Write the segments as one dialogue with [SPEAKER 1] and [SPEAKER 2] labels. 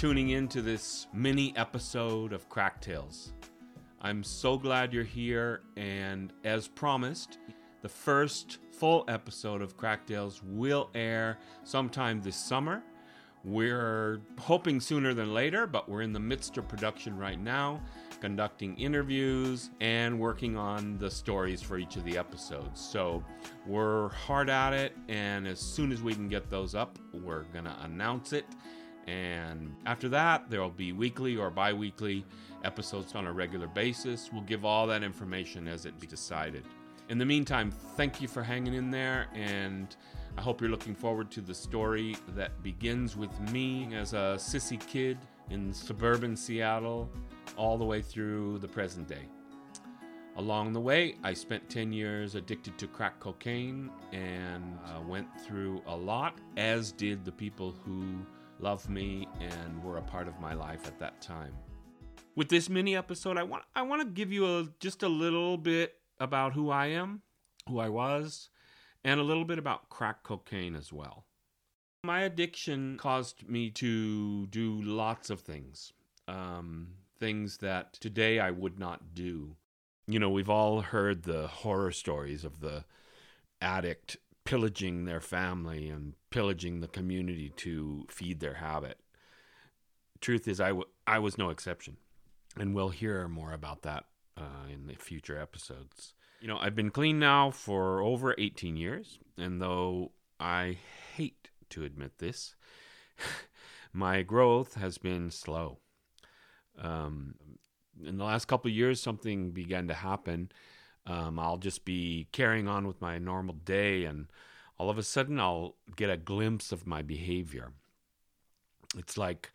[SPEAKER 1] tuning in to this mini episode of Crack Tales. I'm so glad you're here, and as promised, the first full episode of Crack Tales will air sometime this summer. We're hoping sooner than later, but we're in the midst of production right now, conducting interviews and working on the stories for each of the episodes. So we're hard at it, and as soon as we can get those up, we're going to announce it. And after that, there will be weekly or bi weekly episodes on a regular basis. We'll give all that information as it be decided. In the meantime, thank you for hanging in there and I hope you're looking forward to the story that begins with me as a sissy kid in suburban Seattle all the way through the present day. Along the way, I spent 10 years addicted to crack cocaine and uh, went through a lot, as did the people who loved me and were a part of my life at that time. With this mini episode, I want I want to give you a, just a little bit about who I am, who I was, and a little bit about crack cocaine as well. My addiction caused me to do lots of things, um, things that today I would not do. You know, we've all heard the horror stories of the addict pillaging their family and pillaging the community to feed their habit. Truth is, I, w- I was no exception. And we'll hear more about that uh, in the future episodes. You know, I've been clean now for over 18 years, and though I hate to admit this, my growth has been slow. Um, in the last couple years, something began to happen. Um, I'll just be carrying on with my normal day, and all of a sudden, I'll get a glimpse of my behavior. It's like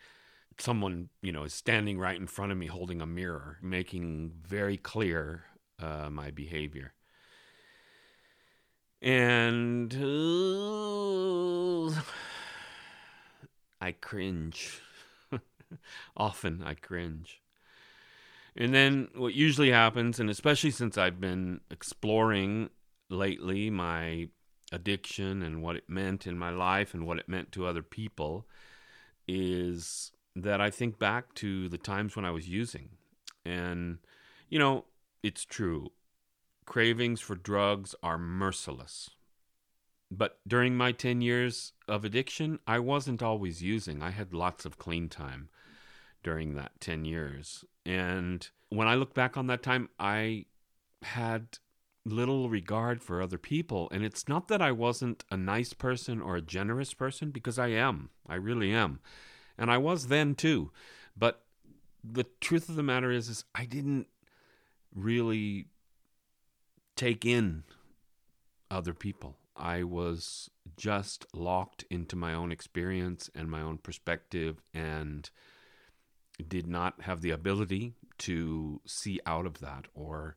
[SPEAKER 1] someone, you know, is standing right in front of me holding a mirror, making very clear uh, my behavior. And uh, I cringe. Often I cringe. And then what usually happens, and especially since I've been exploring lately my addiction and what it meant in my life and what it meant to other people, is that I think back to the times when I was using. And, you know, it's true. Cravings for drugs are merciless. But during my 10 years of addiction, I wasn't always using. I had lots of clean time during that 10 years. And when I look back on that time, I had little regard for other people. And it's not that I wasn't a nice person or a generous person, because I am. I really am. And I was then too. But the truth of the matter is, is I didn't really take in other people. I was just locked into my own experience and my own perspective and did not have the ability to see out of that or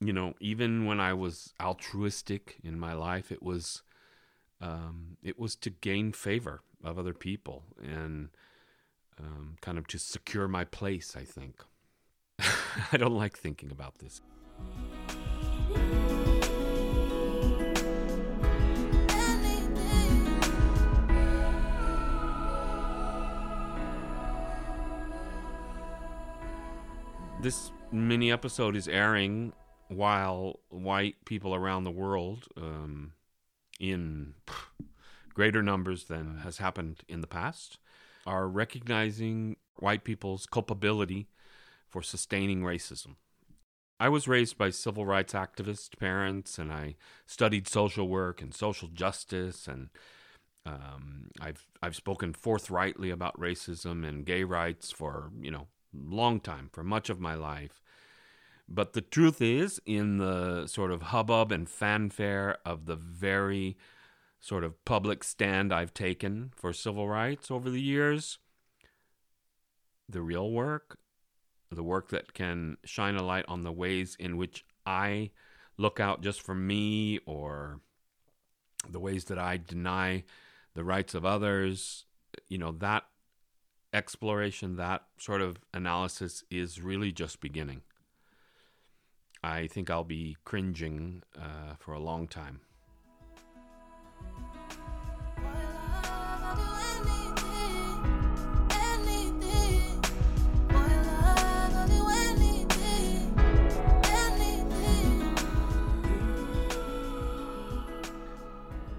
[SPEAKER 1] you know even when i was altruistic in my life it was um, it was to gain favor of other people and um, kind of to secure my place i think I don't like thinking about this. This mini episode is airing while white people around the world, um, in greater numbers than has happened in the past, are recognizing white people's culpability for sustaining racism. I was raised by civil rights activist parents, and I studied social work and social justice, and um, I've I've spoken forthrightly about racism and gay rights for you know long time, for much of my life. But the truth is, in the sort of hubbub and fanfare of the very sort of public stand I've taken for civil rights over the years, the real work the work that can shine a light on the ways in which I look out just for me or the ways that I deny the rights of others, you know, that exploration, that sort of analysis is really just beginning. I think I'll be cringing uh, for a long time.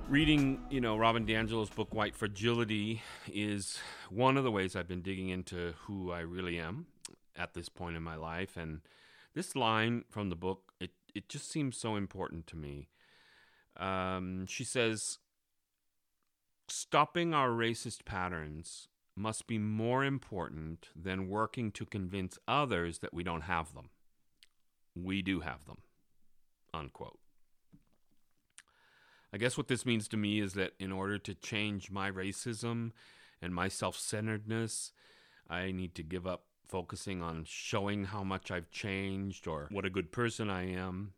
[SPEAKER 1] Reading, you know, Robin DiAngelo's book White Fragility is one of the ways I've been digging into who I really am at this point in my life and this line from the book it it just seems so important to me. Um, she says stopping our racist patterns must be more important than working to convince others that we don't have them. We do have them. Unquote. I guess what this means to me is that in order to change my racism and my self centeredness, I need to give up focusing on showing how much I've changed or what a good person I am.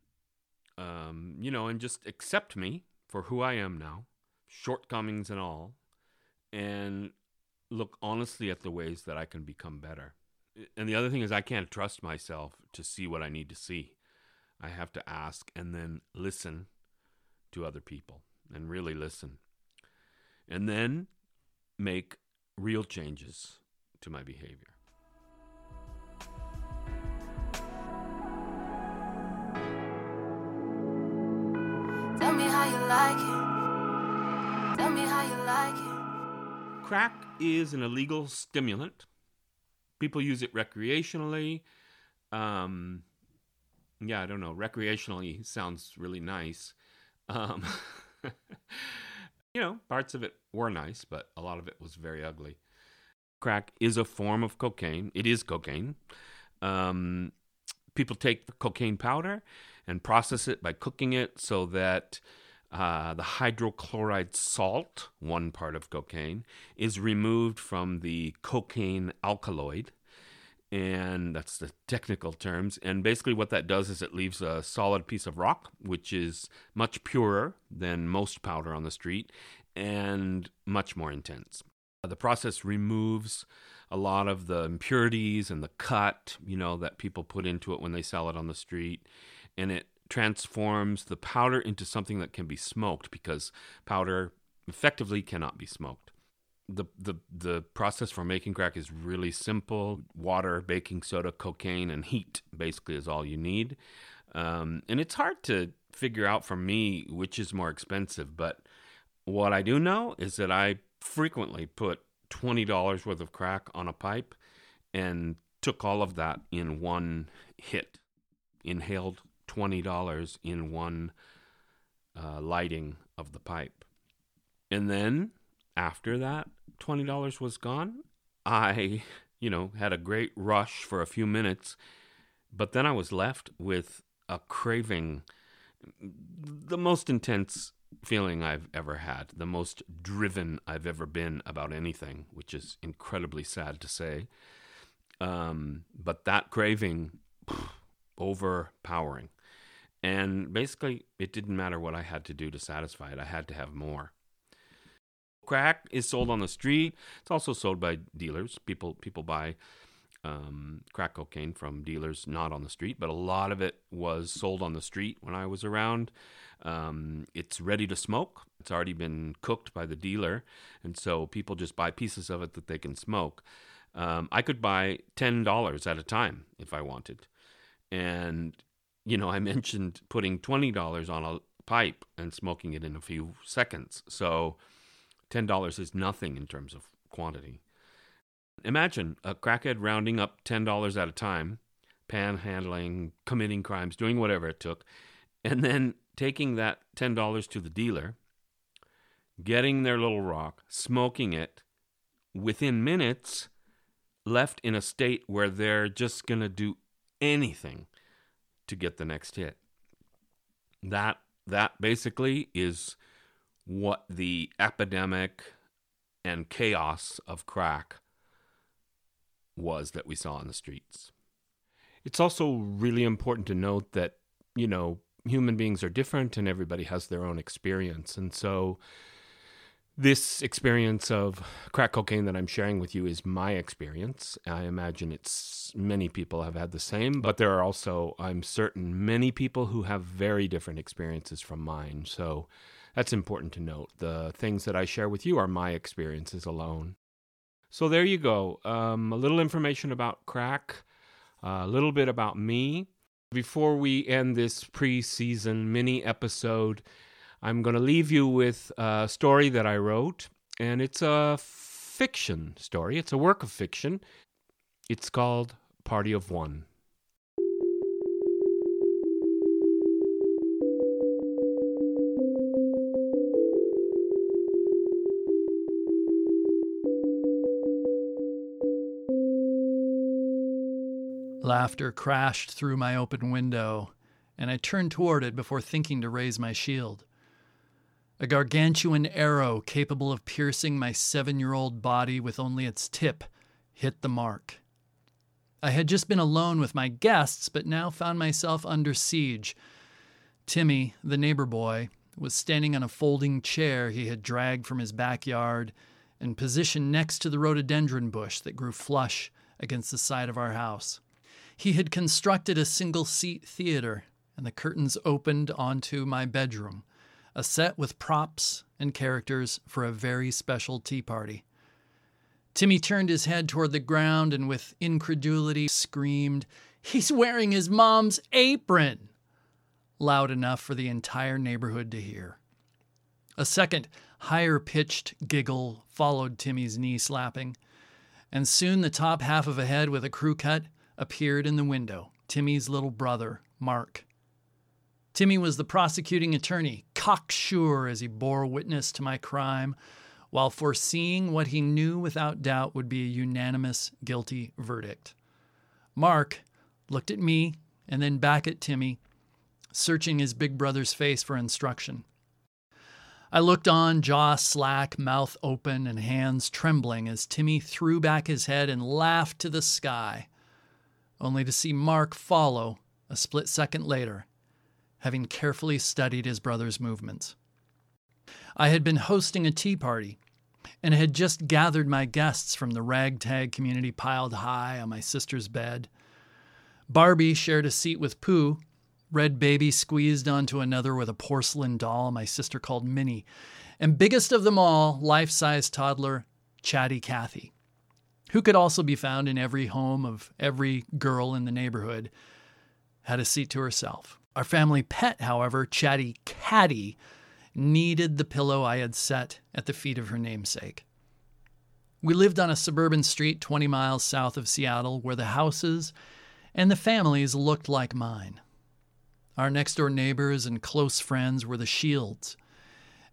[SPEAKER 1] Um, you know, and just accept me for who I am now, shortcomings and all, and look honestly at the ways that I can become better. And the other thing is, I can't trust myself to see what I need to see. I have to ask and then listen to other people and really listen. And then make real changes to my behavior.
[SPEAKER 2] Tell me how you like it. Tell me how you like it.
[SPEAKER 1] Crack is an illegal stimulant. People use it recreationally. Um, yeah, I don't know. Recreationally sounds really nice. Um, you know, parts of it were nice, but a lot of it was very ugly. Crack is a form of cocaine. It is cocaine. Um, people take the cocaine powder and process it by cooking it so that uh, the hydrochloride salt, one part of cocaine, is removed from the cocaine alkaloid and that's the technical terms. And basically, what that does is it leaves a solid piece of rock, which is much purer than most powder on the street and much more intense. Uh, the process removes a lot of the impurities and the cut, you know, that people put into it when they sell it on the street, and it transforms the powder into something that can be smoked because powder effectively cannot be smoked the the the process for making crack is really simple. Water, baking soda, cocaine, and heat basically is all you need. Um, and it's hard to figure out for me which is more expensive. But what I do know is that I frequently put twenty dollars worth of crack on a pipe and took all of that in one hit. Inhaled twenty dollars in one uh, lighting of the pipe, and then after that $20 was gone, I, you know, had a great rush for a few minutes, but then I was left with a craving, the most intense feeling I've ever had, the most driven I've ever been about anything, which is incredibly sad to say. Um, but that craving, overpowering. And basically, it didn't matter what I had to do to satisfy it, I had to have more crack is sold on the street. It's also sold by dealers. People people buy um, crack cocaine from dealers not on the street, but a lot of it was sold on the street when I was around. Um, it's ready to smoke. It's already been cooked by the dealer, and so people just buy pieces of it that they can smoke. Um, I could buy ten dollars at a time if I wanted, and you know I mentioned putting twenty dollars on a pipe and smoking it in a few seconds. So $10 is nothing in terms of quantity. Imagine a crackhead rounding up $10 at a time, panhandling, committing crimes, doing whatever it took, and then taking that $10 to the dealer, getting their little rock, smoking it, within minutes, left in a state where they're just going to do anything to get the next hit. That that basically is what the epidemic and chaos of crack was that we saw in the streets. It's also really important to note that, you know, human beings are different and everybody has their own experience. And so this experience of crack cocaine that I'm sharing with you is my experience. I imagine it's many people have had the same, but there are also, I'm certain, many people who have very different experiences from mine. So that's important to note. The things that I share with you are my experiences alone. So there you go. Um, a little information about crack, a little bit about me. Before we end this preseason mini episode, I'm going to leave you with a story that I wrote, and it's a fiction story. It's a work of fiction. It's called Party of One.
[SPEAKER 3] Laughter crashed through my open window, and I turned toward it before thinking to raise my shield. A gargantuan arrow capable of piercing my seven year old body with only its tip hit the mark. I had just been alone with my guests, but now found myself under siege. Timmy, the neighbor boy, was standing on a folding chair he had dragged from his backyard and positioned next to the rhododendron bush that grew flush against the side of our house. He had constructed a single seat theater, and the curtains opened onto my bedroom, a set with props and characters for a very special tea party. Timmy turned his head toward the ground and with incredulity screamed, He's wearing his mom's apron! loud enough for the entire neighborhood to hear. A second, higher pitched giggle followed Timmy's knee slapping, and soon the top half of a head with a crew cut appeared in the window Timmy's little brother, Mark. Timmy was the prosecuting attorney, cocksure as he bore witness to my crime, while foreseeing what he knew without doubt would be a unanimous guilty verdict. Mark looked at me and then back at Timmy, searching his big brother's face for instruction. I looked on, jaw slack, mouth open, and hands trembling as Timmy threw back his head and laughed to the sky only to see Mark follow a split second later, having carefully studied his brother's movements. I had been hosting a tea party and had just gathered my guests from the ragtag community piled high on my sister's bed. Barbie shared a seat with Pooh. Red Baby squeezed onto another with a porcelain doll my sister called Minnie. And biggest of them all, life size toddler, Chatty Cathy who could also be found in every home of every girl in the neighborhood, had a seat to herself. Our family pet, however, Chatty Catty, needed the pillow I had set at the feet of her namesake. We lived on a suburban street 20 miles south of Seattle where the houses and the families looked like mine. Our next door neighbors and close friends were the Shields,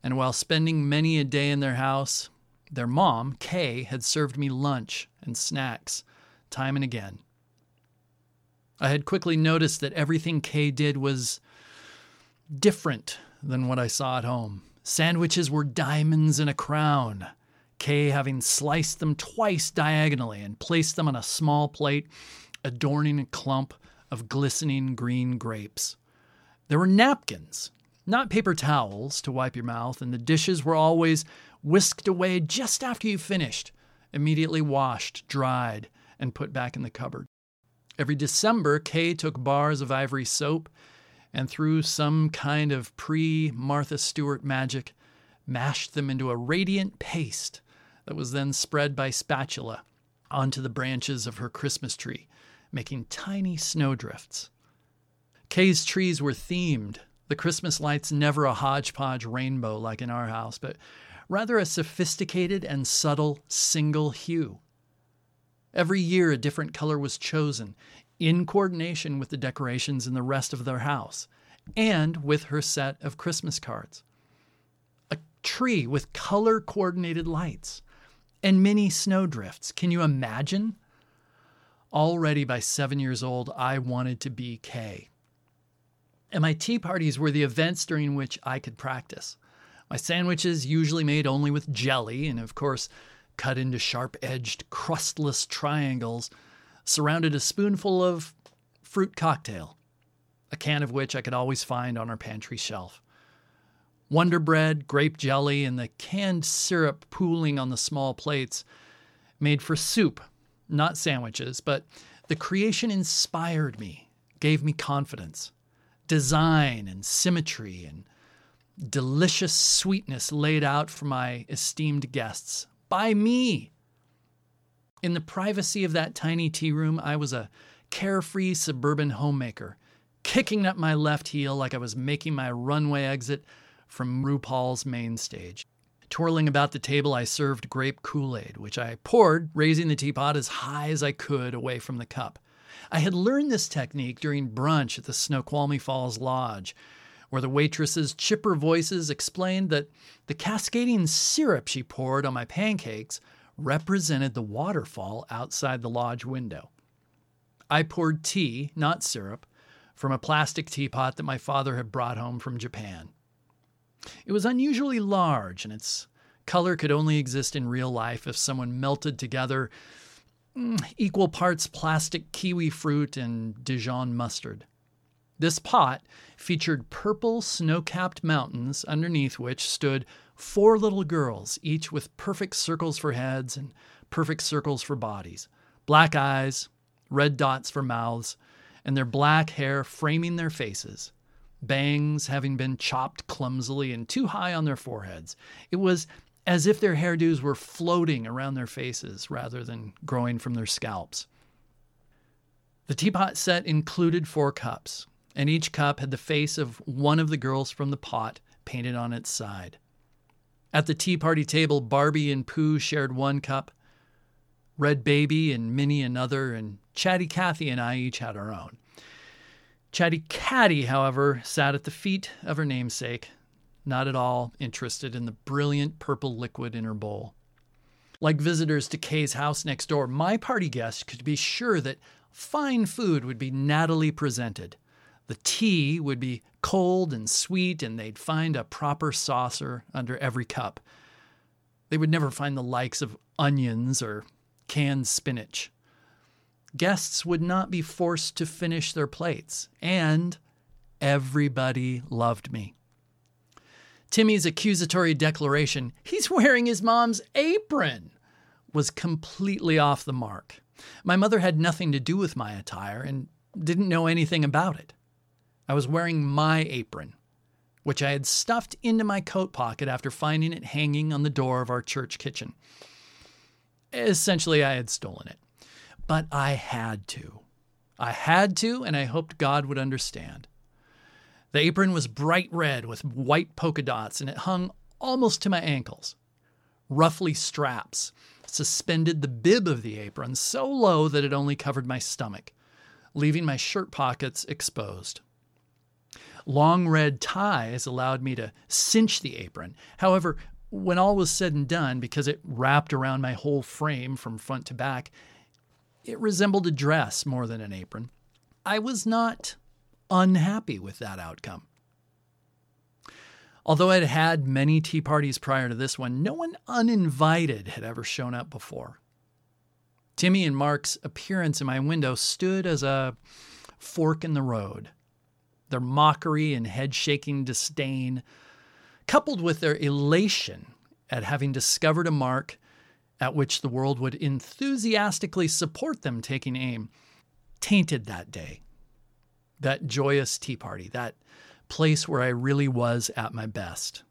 [SPEAKER 3] and while spending many a day in their house, their mom, Kay, had served me lunch and snacks time and again. I had quickly noticed that everything Kay did was different than what I saw at home. Sandwiches were diamonds in a crown, Kay having sliced them twice diagonally and placed them on a small plate adorning a clump of glistening green grapes. There were napkins, not paper towels to wipe your mouth, and the dishes were always whisked away just after you finished, immediately washed, dried, and put back in the cupboard. Every December, Kay took bars of ivory soap and through some kind of pre Martha Stewart magic, mashed them into a radiant paste that was then spread by spatula onto the branches of her Christmas tree, making tiny snowdrifts. Kay's trees were themed. The Christmas lights never a hodgepodge rainbow like in our house, but rather a sophisticated and subtle single hue. Every year, a different color was chosen in coordination with the decorations in the rest of their house and with her set of Christmas cards. A tree with color coordinated lights and mini snowdrifts. Can you imagine? Already by seven years old, I wanted to be Kay. And my tea parties were the events during which I could practice. My sandwiches, usually made only with jelly, and of course, cut into sharp edged, crustless triangles, surrounded a spoonful of fruit cocktail, a can of which I could always find on our pantry shelf. Wonder bread, grape jelly, and the canned syrup pooling on the small plates made for soup, not sandwiches, but the creation inspired me, gave me confidence. Design and symmetry and delicious sweetness laid out for my esteemed guests by me. In the privacy of that tiny tea room, I was a carefree suburban homemaker, kicking up my left heel like I was making my runway exit from RuPaul's main stage. Twirling about the table, I served grape Kool Aid, which I poured, raising the teapot as high as I could away from the cup. I had learned this technique during brunch at the Snoqualmie Falls Lodge, where the waitress's chipper voices explained that the cascading syrup she poured on my pancakes represented the waterfall outside the lodge window. I poured tea, not syrup, from a plastic teapot that my father had brought home from Japan. It was unusually large, and its color could only exist in real life if someone melted together mm, equal parts plastic kiwi fruit and Dijon mustard. This pot featured purple snow capped mountains underneath which stood four little girls, each with perfect circles for heads and perfect circles for bodies, black eyes, red dots for mouths, and their black hair framing their faces, bangs having been chopped clumsily and too high on their foreheads. It was as if their hairdos were floating around their faces rather than growing from their scalps. The teapot set included four cups, and each cup had the face of one of the girls from the pot painted on its side. At the tea party table, Barbie and Pooh shared one cup, Red Baby and Minnie another, and Chatty Cathy and I each had our own. Chatty Catty, however, sat at the feet of her namesake, not at all interested in the brilliant purple liquid in her bowl. Like visitors to Kay's house next door, my party guests could be sure that fine food would be nattily presented. The tea would be cold and sweet, and they'd find a proper saucer under every cup. They would never find the likes of onions or canned spinach. Guests would not be forced to finish their plates, and everybody loved me. Timmy's accusatory declaration, he's wearing his mom's apron, was completely off the mark. My mother had nothing to do with my attire and didn't know anything about it. I was wearing my apron, which I had stuffed into my coat pocket after finding it hanging on the door of our church kitchen. Essentially, I had stolen it. But I had to. I had to, and I hoped God would understand. The apron was bright red with white polka dots, and it hung almost to my ankles. Ruffly straps suspended the bib of the apron so low that it only covered my stomach, leaving my shirt pockets exposed. Long red ties allowed me to cinch the apron. However, when all was said and done, because it wrapped around my whole frame from front to back, it resembled a dress more than an apron. I was not unhappy with that outcome. Although I'd had many tea parties prior to this one, no one uninvited had ever shown up before. Timmy and Mark's appearance in my window stood as a fork in the road. Their mockery and head shaking disdain, coupled with their elation at having discovered a mark at which the world would enthusiastically support them taking aim, tainted that day, that joyous tea party, that place where I really was at my best.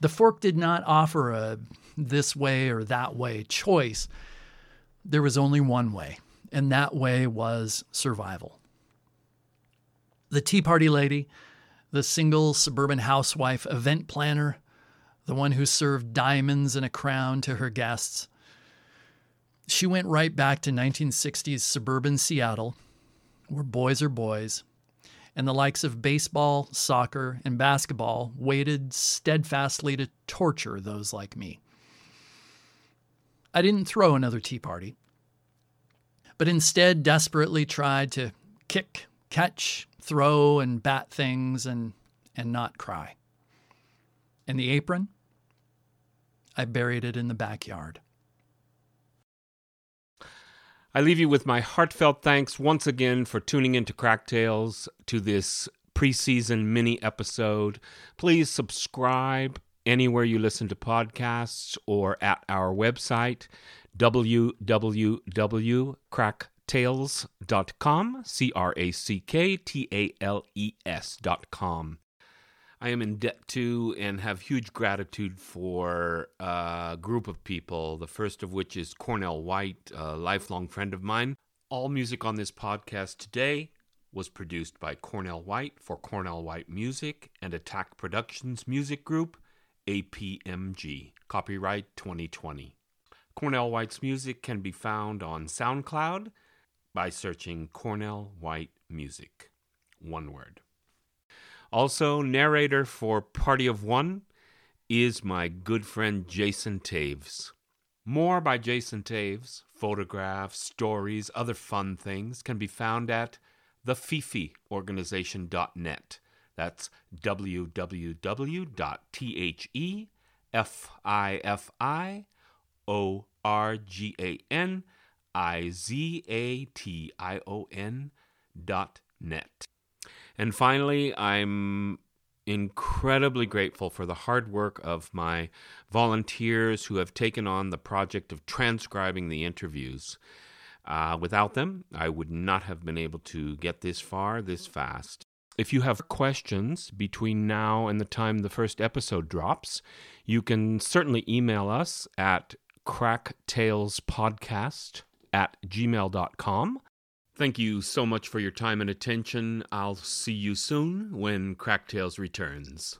[SPEAKER 3] The fork did not offer a this way or that way choice. There was only one way, and that way was survival. The Tea Party lady, the single suburban housewife event planner, the one who served diamonds and a crown to her guests. She went right back to 1960s suburban Seattle, where boys are boys, and the likes of baseball, soccer, and basketball waited steadfastly to torture those like me. I didn't throw another tea party, but instead desperately tried to kick, catch, throw, and bat things and, and not cry. And the apron? I buried it in the backyard.
[SPEAKER 1] I leave you with my heartfelt thanks once again for tuning into Crack Tales to this preseason mini episode. Please subscribe anywhere you listen to podcasts or at our website www.cracktales.com c r a c k t a l e s.com I am in debt to and have huge gratitude for uh, a group of people, the first of which is Cornell White, a lifelong friend of mine. All music on this podcast today was produced by Cornell White for Cornell White Music and Attack Productions Music Group, APMG. Copyright 2020. Cornell White's music can be found on SoundCloud by searching Cornell White Music. One word. Also, narrator for Party of One is my good friend Jason Taves. More by Jason Taves, photographs, stories, other fun things can be found at thefifiorganization.net. That's www.thefifiorganization dot net. And finally, I'm incredibly grateful for the hard work of my volunteers who have taken on the project of transcribing the interviews. Uh, without them, I would not have been able to get this far this fast. If you have questions between now and the time the first episode drops, you can certainly email us at cracktalespodcast at gmail.com. Thank you so much for your time and attention. I'll see you soon when Crack Tales returns.